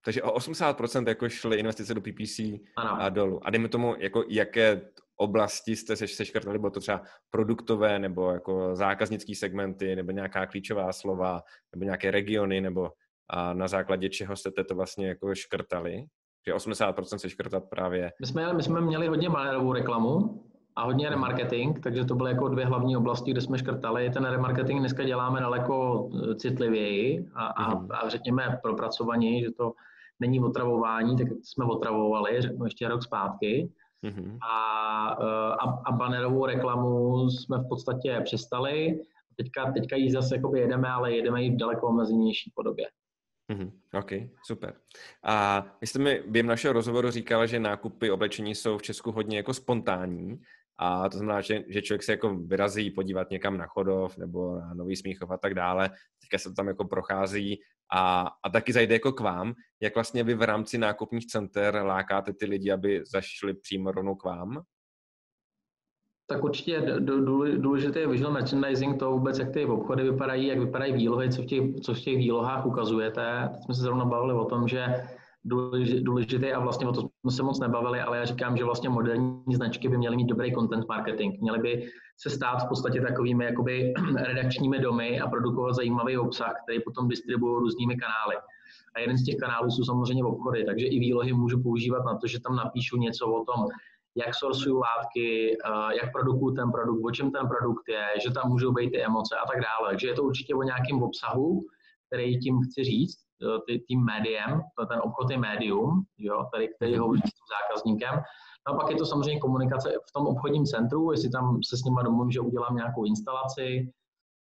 Takže o 80% jako šly investice do PPC ano. a dolů. A dejme tomu, jako jaké oblasti jste se seškrtali, bylo to třeba produktové nebo jako zákaznické segmenty nebo nějaká klíčová slova nebo nějaké regiony nebo a na základě čeho jste to vlastně jako škrtali? Že 80% se škrtat právě. My jsme, my jsme měli hodně malérovou reklamu, a hodně remarketing, takže to byly jako dvě hlavní oblasti, kde jsme škrtali. Ten remarketing dneska děláme daleko eh, citlivěji a, a, mhm. a řekněme propracovaněji, že to není otravování, tak jsme otravovali, řeknu ještě rok zpátky. Mm-hmm. A, eh, a, a bannerovou reklamu jsme v podstatě přestali. Teďka, teďka ji zase jakoby jedeme, ale jedeme ji v daleko omezenější podobě. Mm-hmm. OK, super. A vy jste mi během našeho rozhovoru říkal, že nákupy oblečení jsou v Česku hodně jako spontánní. A to znamená, že, že člověk se jako vyrazí podívat někam na Chodov nebo na Nový Smíchov a tak dále. Teďka se to tam jako prochází a, a taky zajde jako k vám. Jak vlastně vy v rámci nákupních center lákáte ty lidi, aby zašli přímo rovnou k vám? Tak určitě důležité je visual merchandising, to vůbec, jak ty obchody vypadají, jak vypadají výlohy, co v těch, co v těch výlohách ukazujete. Teď jsme se zrovna bavili o tom, že důležité a vlastně o to jsme se moc nebavili, ale já říkám, že vlastně moderní značky by měly mít dobrý content marketing. Měly by se stát v podstatě takovými jakoby redakčními domy a produkovat zajímavý obsah, který potom distribuují různými kanály. A jeden z těch kanálů jsou samozřejmě obchody, takže i výlohy můžu používat na to, že tam napíšu něco o tom, jak sorsuju látky, jak produkuju ten produkt, o čem ten produkt je, že tam můžou být ty emoce a tak dále. Takže je to určitě o nějakém obsahu, který tím chci říct, tím médiem, ten obchod je médium, jo, tady, který hovoří s tím zákazníkem. No a pak je to samozřejmě komunikace v tom obchodním centru, jestli tam se s nimi domluvím, že udělám nějakou instalaci,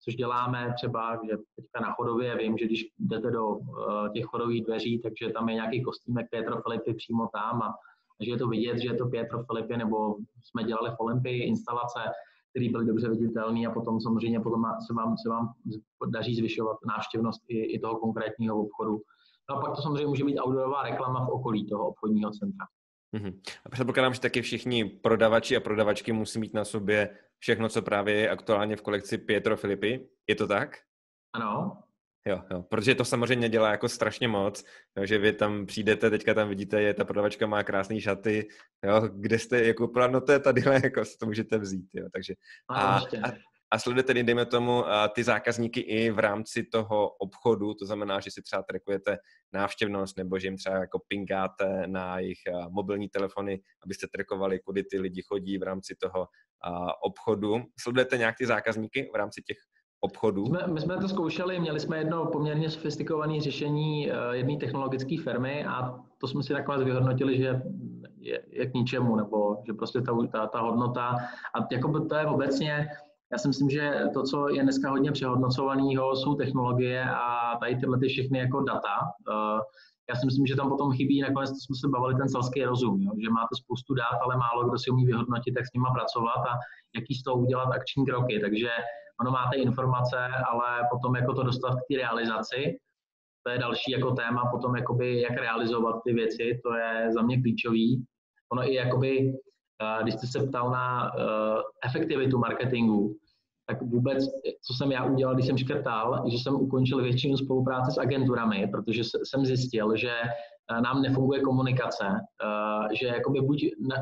což děláme třeba, že teďka na chodově vím, že když jdete do uh, těch chodových dveří, takže tam je nějaký kostýmek Pietro Filipy přímo tam a že je to vidět, že je to Pietro Filipy, nebo jsme dělali v Olympii instalace, které byly dobře viditelné a potom samozřejmě potom se vám, se vám daří zvyšovat návštěvnost i, i toho konkrétního obchodu. No a pak to samozřejmě může být outdoorová reklama v okolí toho obchodního centra. Mm-hmm. A předpokládám, že taky všichni prodavači a prodavačky musí mít na sobě všechno, co právě je aktuálně v kolekci Pietro Filipy. Je to tak? Ano. Jo, jo, protože to samozřejmě dělá jako strašně moc, jo, že vy tam přijdete, teďka tam vidíte, je ta prodavačka má krásné šaty, jo, kde jste, jako no to je tadyhle, jako to můžete vzít, jo, takže a, a, a sledujete, dejme tomu, ty zákazníky i v rámci toho obchodu, to znamená, že si třeba trackujete návštěvnost, nebo že jim třeba jako pingáte na jejich mobilní telefony, abyste trackovali, kudy ty lidi chodí v rámci toho obchodu. Sledujete nějak ty zákazníky v rámci těch obchodů? My jsme, my jsme to zkoušeli, měli jsme jedno poměrně sofistikované řešení uh, jedné technologické firmy a to jsme si nakonec vyhodnotili, že je, je k ničemu, nebo že prostě ta, ta, ta hodnota, a jako to je obecně, já si myslím, že to, co je dneska hodně přehodnocovaného, jsou technologie a tady tyhle ty všechny jako data. Já si myslím, že tam potom chybí, nakonec jsme se bavili, ten selský rozum, jo? že máte spoustu dát, ale málo kdo si umí vyhodnotit, jak s nima pracovat a jaký z toho udělat akční kroky. Takže ono máte informace, ale potom jako to dostat k té realizaci, to je další jako téma, potom jakoby jak realizovat ty věci, to je za mě klíčový. Ono i jakoby, eh, když jste se ptal na uh, efektivitu marketingu, tak vůbec, co jsem já udělal, když jsem škrtal, že jsem ukončil většinu spolupráce s agenturami, protože jsem zjistil, že Eh, nám nefunguje komunikace, eh, že jakoby buď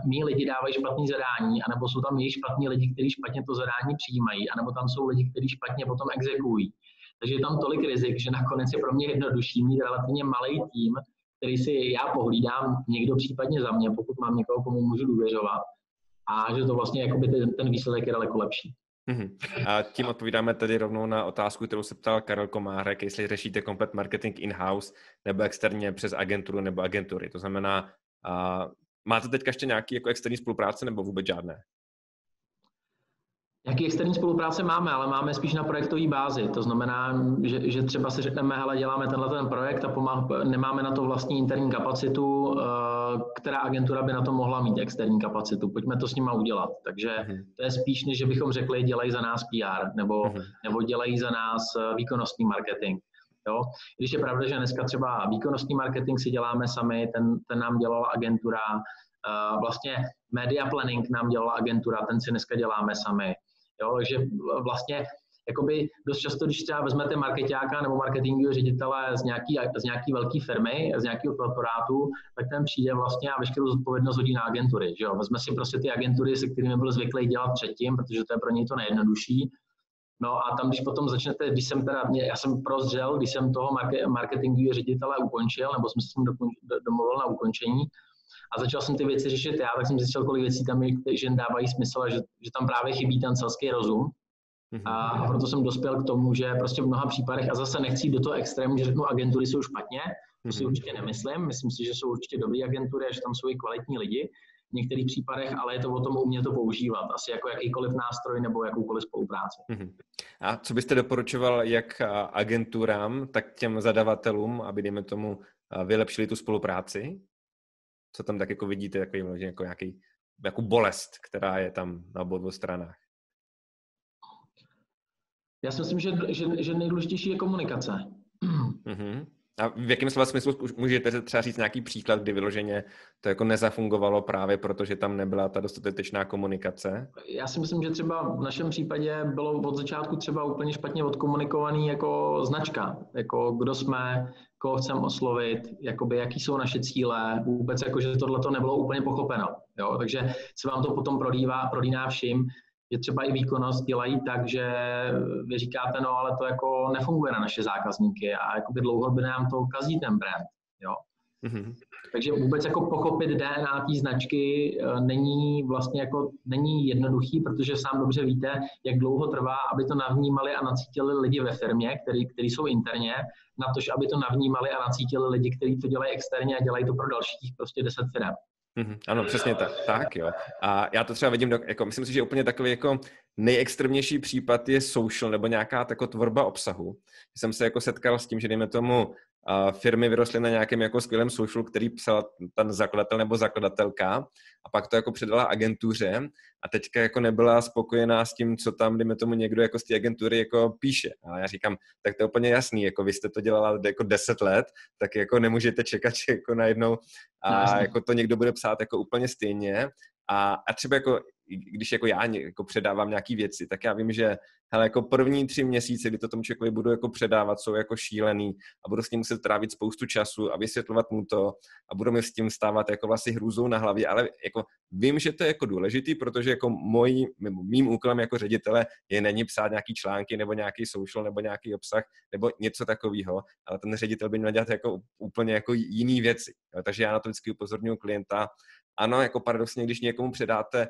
mý lidi dávají špatný zadání, anebo jsou tam jejich špatní lidi, kteří špatně to zadání přijímají, anebo tam jsou lidi, kteří špatně potom exekují. Takže je tam tolik rizik, že nakonec je pro mě jednodušší mít relativně malý tým, který si já pohlídám, někdo případně za mě, pokud mám někoho, komu můžu důvěřovat. A že to vlastně jakoby ten, ten výsledek je daleko lepší. Mm-hmm. A tím odpovídáme tedy rovnou na otázku, kterou se ptal Karel Komárek, jestli řešíte komplet marketing in-house nebo externě přes agenturu nebo agentury. To znamená, a máte teďka ještě nějaký jako externí spolupráce nebo vůbec žádné? Jaký externí spolupráce máme, ale máme spíš na projektové bázi. To znamená, že, že třeba si řekneme, hele, děláme tenhle ten projekt a pomáh, nemáme na to vlastní interní kapacitu, uh, která agentura by na to mohla mít externí kapacitu. Pojďme to s nima udělat. Takže uh-huh. to je spíš, než že bychom řekli, dělají za nás PR nebo, uh-huh. nebo dělají za nás eh, výkonnostní marketing. Jo? Když je pravda, že dneska třeba výkonnostní marketing si děláme sami, ten, ten nám dělala agentura, uh, vlastně media planning nám dělala agentura, ten si dneska děláme sami. Jo, takže vlastně jakoby dost často, když třeba vezmete marketáka nebo marketingového ředitele z nějaký, z nějaký velké firmy, z nějakého korporátu, tak ten přijde vlastně a veškerou zodpovědnost hodí na agentury. Že jo? Vezme si prostě ty agentury, se kterými byl zvyklý dělat předtím, protože to je pro něj to nejjednodušší. No a tam, když potom začnete, když jsem teda, já jsem prozřel, když jsem toho marketingového ředitele ukončil, nebo jsem se s ním domluvil na ukončení, a začal jsem ty věci řešit já, tak jsem zjistil, kolik věcí tam je, že dávají smysl a že, že tam právě chybí ten selský rozum. Mm-hmm. A proto jsem dospěl k tomu, že prostě v mnoha případech, a zase nechci do toho extrému, že řeknu, agentury jsou špatně, to si mm-hmm. určitě nemyslím, myslím si, že jsou určitě dobré agentury a že tam jsou i kvalitní lidi v některých případech, ale je to o tom umět to používat, asi jako jakýkoliv nástroj nebo jakoukoliv spolupráci. Mm-hmm. A co byste doporučoval jak agenturám, tak těm zadavatelům, aby, dejme tomu, vylepšili tu spolupráci? Co tam tak jako vidíte, jako, jako nějaký, jako bolest, která je tam na obou stranách? Já si myslím, že, že, že nejdůležitější je komunikace. Mm-hmm. A v jakém slova smyslu můžete třeba říct nějaký příklad, kdy vyloženě to jako nezafungovalo právě proto, že tam nebyla ta dostatečná komunikace? Já si myslím, že třeba v našem případě bylo od začátku třeba úplně špatně odkomunikovaný jako značka, jako kdo jsme, koho chceme oslovit, jakoby jaký jsou naše cíle, vůbec jako, že tohle to nebylo úplně pochopeno. Jo? Takže se vám to potom prolívá, prolíná vším že třeba i výkonnost dělají tak, že vy říkáte, no ale to jako nefunguje na naše zákazníky a jakoby dlouhodobě nám to kazí ten brand, jo. Mm-hmm. Takže vůbec jako pochopit DNA té značky eh, není vlastně jako, není jednoduchý, protože sám dobře víte, jak dlouho trvá, aby to navnímali a nacítili lidi ve firmě, který, který jsou interně, na to, aby to navnímali a nacítili lidi, kteří to dělají externě a dělají to pro dalších prostě 10 firm. Mm-hmm, ano, přesně tak, tak, jo. A já to třeba vidím, jako, myslím si, že úplně takový jako nejextrémnější případ je social nebo nějaká tako tvorba obsahu. Jsem se jako setkal s tím, že dejme tomu uh, firmy vyrostly na nějakém jako skvělém social, který psal ten zakladatel nebo zakladatelka a pak to jako předala agentuře a teďka jako nebyla spokojená s tím, co tam, dejme tomu někdo jako z té agentury jako píše. A já říkám, tak to je úplně jasný, jako vy jste to dělala jako deset let, tak jako nemůžete čekat, že jako najednou a no, jako to někdo bude psát jako úplně stejně a, a třeba jako, když jako já jako předávám nějaké věci, tak já vím, že hele, jako první tři měsíce, kdy to tomu člověkovi budu jako předávat, jsou jako šílený a budu s ním muset trávit spoustu času a vysvětlovat mu to a budu mi s tím stávat jako vlastně hrůzou na hlavě, ale jako vím, že to je jako důležitý, protože jako mojí, mým úkolem jako ředitele je není psát nějaký články nebo nějaký social nebo nějaký obsah nebo něco takového, ale ten ředitel by měl dělat jako úplně jako jiný věci. Takže já na to vždycky upozorňuji klienta ano, jako paradoxně, když někomu předáte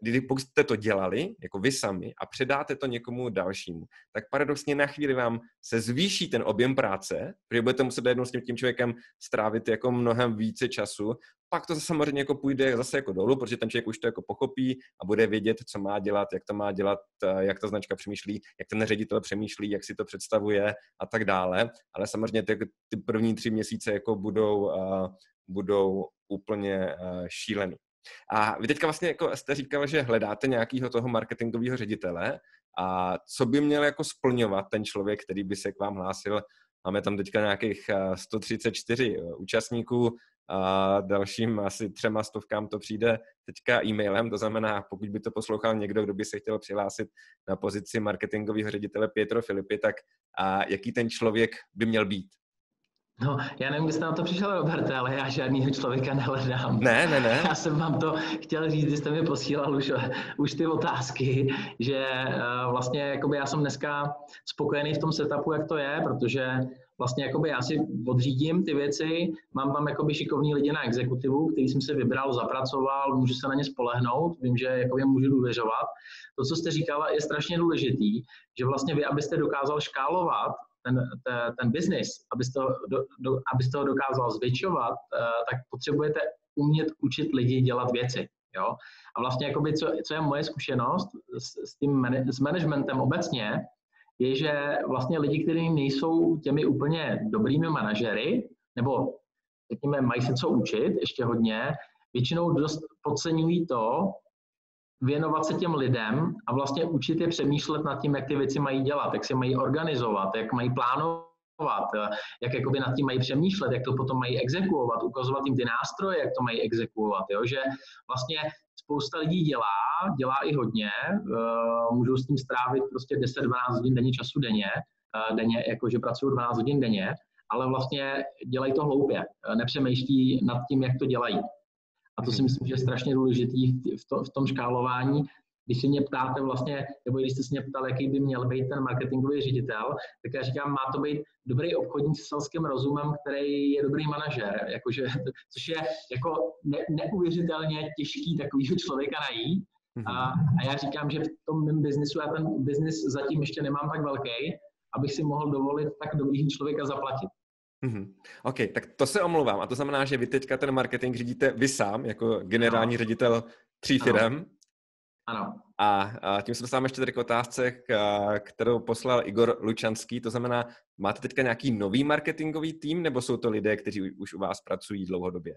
když pokud jste to dělali, jako vy sami, a předáte to někomu dalšímu, tak paradoxně na chvíli vám se zvýší ten objem práce, protože budete muset jednou s tím, tím člověkem strávit jako mnohem více času, pak to samozřejmě jako půjde zase jako dolů, protože ten člověk už to jako pochopí a bude vědět, co má dělat, jak to má dělat, jak ta značka přemýšlí, jak ten ředitel přemýšlí, jak si to představuje a tak dále. Ale samozřejmě ty, ty první tři měsíce jako budou, uh, budou úplně uh, šílený. A vy teďka vlastně jako jste říkal, že hledáte nějakého toho marketingového ředitele a co by měl jako splňovat ten člověk, který by se k vám hlásil. Máme tam teďka nějakých 134 eh, účastníků, a dalším asi třema stovkám to přijde teďka e-mailem, to znamená, pokud by to poslouchal někdo, kdo by se chtěl přihlásit na pozici marketingového ředitele Pietro Filipy, tak a jaký ten člověk by měl být? No, já nevím, jste na to přišel, Roberte, ale já žádného člověka nehledám. Ne, ne, ne. Já jsem vám to chtěl říct, když jste mi posílal už, už ty otázky, že uh, vlastně jakoby já jsem dneska spokojený v tom setupu, jak to je, protože vlastně jakoby já si odřídím ty věci, mám tam jakoby šikovní lidi na exekutivu, který jsem si vybral, zapracoval, můžu se na ně spolehnout, vím, že jakoby můžu důvěřovat. To, co jste říkala, je strašně důležitý, že vlastně vy, abyste dokázal škálovat ten, ten, biznis, abyste abyste ho dokázal zvětšovat, uh, tak potřebujete umět učit lidi dělat věci. Jo? A vlastně, jakoby, co, co je moje zkušenost s, s tím s managementem obecně, je, že vlastně lidi, kteří nejsou těmi úplně dobrými manažery, nebo řekněme, mají se co učit ještě hodně, většinou dost podceňují to, věnovat se těm lidem a vlastně učit je přemýšlet nad tím, jak ty věci mají dělat, jak se mají organizovat, jak mají plánovat jak jakoby nad tím mají přemýšlet, jak to potom mají exekuovat, ukazovat jim ty nástroje, jak to mají exekuovat, jo? že vlastně spousta lidí dělá, dělá i hodně, uh, můžou s tím strávit prostě 10-12 hodin denně času denně, uh, denně, jakože pracují 12 hodin denně, ale vlastně dělají to hloupě, nepřemýšlí nad tím, jak to dělají. A to si myslím, že je strašně důležitý v, to, v tom škálování, když se mě ptáte vlastně, nebo když jste se mě ptal, jaký by měl být ten marketingový ředitel, tak já říkám, má to být dobrý obchodník s selským rozumem, který je dobrý manažer, jakože, což je jako ne, neuvěřitelně těžký takovýho člověka najít. A, mhm. a já říkám, že v tom mém biznisu, já ten biznis zatím ještě nemám tak velký, abych si mohl dovolit tak dobrýho člověka zaplatit. Mm-hmm. OK, tak to se omlouvám. A to znamená, že vy teďka ten marketing řídíte vy sám, jako generální no. ředitel tří firm. Ano. A, a tím se dostáváme ještě tady k otázce, k, kterou poslal Igor Lučanský. To znamená, máte teďka nějaký nový marketingový tým, nebo jsou to lidé, kteří už u vás pracují dlouhodobě?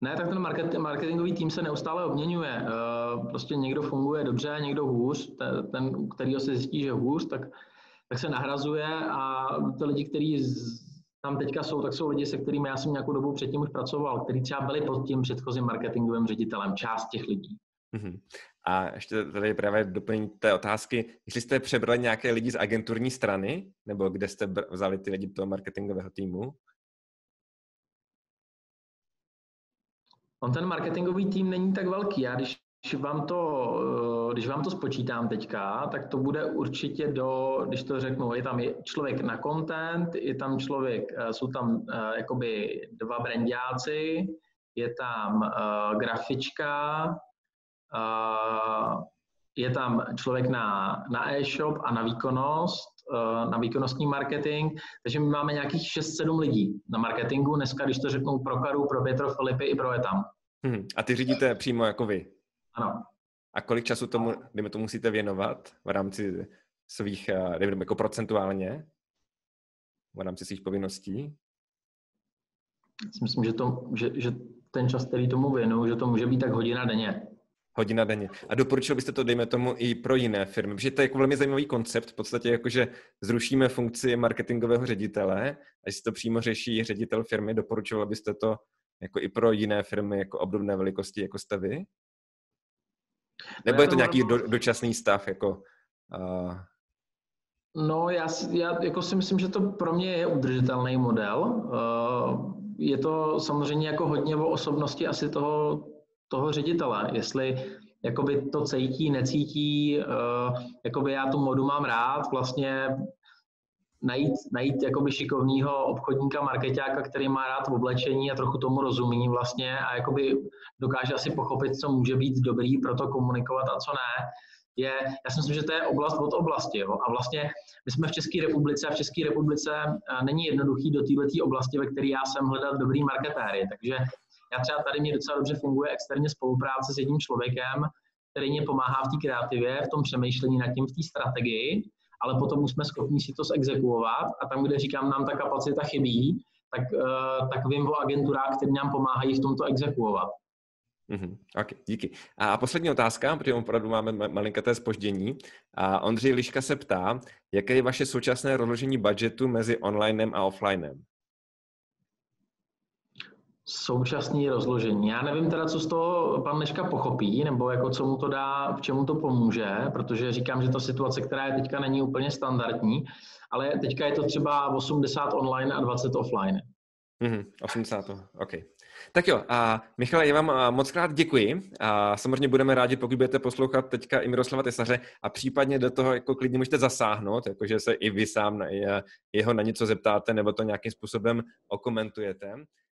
Ne, tak ten marketingový tým se neustále obměňuje. E, prostě někdo funguje dobře, někdo hůř. Ten, u kterého se zjistí, že hůř, tak, tak se nahrazuje a ty lidi, kteří tam teďka jsou, tak jsou lidi, se kterými já jsem nějakou dobu předtím už pracoval, kteří třeba byli pod tím předchozím marketingovým ředitelem, část těch lidí. Mm-hmm. A ještě tady právě doplním té otázky, jestli jste přebrali nějaké lidi z agenturní strany, nebo kde jste vzali ty lidi do toho marketingového týmu? On ten marketingový tým není tak velký. Já když vám to, eh, když vám to spočítám teďka, tak to bude určitě do, když to řeknu, je tam člověk na content, je tam člověk, eh, jsou tam eh, jakoby dva brandiáci, je tam grafička, je tam člověk na, na e-shop a na výkonnost, na výkonnostní marketing, takže my máme nějakých 6-7 lidí na marketingu, dneska, když to řeknu pro Karu, pro Petro Filipy i pro Etam. Hmm. A ty řídíte přímo jako vy? Ano. A kolik času tomu, dejme to musíte věnovat v rámci svých, eh, dejme jako procentuálně, v rámci svých povinností? Myslím, že, to, že, že ten čas, který tomu věnuju, že to může být tak hodina denně. Hodina denně. A doporučil byste to, dejme tomu, i pro jiné firmy, protože to je jako velmi zajímavý koncept, v podstatě jako, že zrušíme funkci marketingového ředitele a jestli to přímo řeší ředitel firmy, doporučoval byste to jako i pro jiné firmy jako obdobné velikosti, jako jste vy? Nebo je to nějaký do, dočasný stav, jako... Uh... No, já, já jako si myslím, že to pro mě je udržitelný model. Uh, je to samozřejmě jako hodně o osobnosti asi toho, toho ředitele. Jestli jakoby to cítí, necítí, uh, jakoby já tu modu mám rád, vlastně najít, najít jakoby šikovného obchodníka, marketáka, který má rád v oblečení a trochu tomu rozumí vlastně a jakoby dokáže asi pochopit, co může být dobrý pro to komunikovat a co ne, je, já si myslím, že to je oblast od oblasti. Jo? A vlastně my jsme v České republice a v České republice není jednoduchý do této oblasti, ve které já jsem hledat dobrý marketéry. Takže já třeba tady mě docela dobře funguje externě spolupráce s jedním člověkem, který mě pomáhá v té kreativě, v tom přemýšlení nad tím, v té strategii ale potom už jsme schopni si to zexekuovat a tam, kde říkám, nám ta kapacita chybí, tak, uh, tak vím o agenturách, které nám pomáhají v tomto exekuovat. Mm-hmm. Ok, díky. A poslední otázka, protože opravdu máme malinkaté spoždění. A Ondřej Liška se ptá, jaké je vaše současné rozložení budgetu mezi onlinem a offlinem? Současné rozložení. Já nevím teda, co z toho pan Neška pochopí, nebo jako co mu to dá, v čemu to pomůže, protože říkám, že ta situace, která je teďka, není úplně standardní, ale teďka je to třeba 80 online a 20 offline. Mm-hmm, 80 to, OK. Tak jo, a Michale, já vám moc krát děkuji. A samozřejmě budeme rádi, pokud budete poslouchat teďka i Miroslava Tesaře a případně do toho jako klidně můžete zasáhnout, jakože se i vy sám na, jeho na něco zeptáte nebo to nějakým způsobem okomentujete.